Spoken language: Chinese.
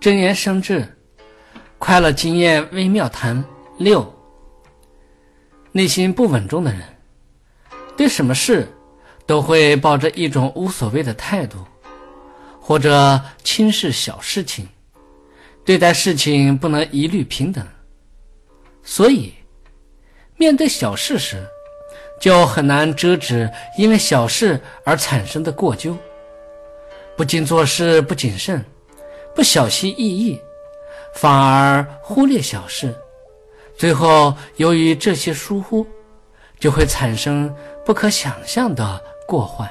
真言生智，快乐经验微妙谈六。内心不稳重的人，对什么事都会抱着一种无所谓的态度，或者轻视小事情，对待事情不能一律平等，所以面对小事时，就很难遮止因为小事而产生的过咎，不仅做事不谨慎。不小心翼翼，反而忽略小事，最后由于这些疏忽，就会产生不可想象的过患。